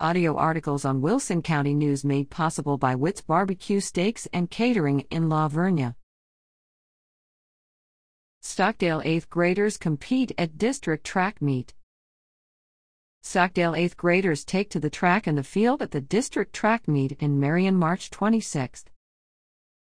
Audio articles on Wilson County News made possible by Witt's Barbecue Steaks and Catering in La Vernia. Stockdale 8th graders compete at district track meet. Stockdale 8th graders take to the track and the field at the district track meet in Marion March 26th.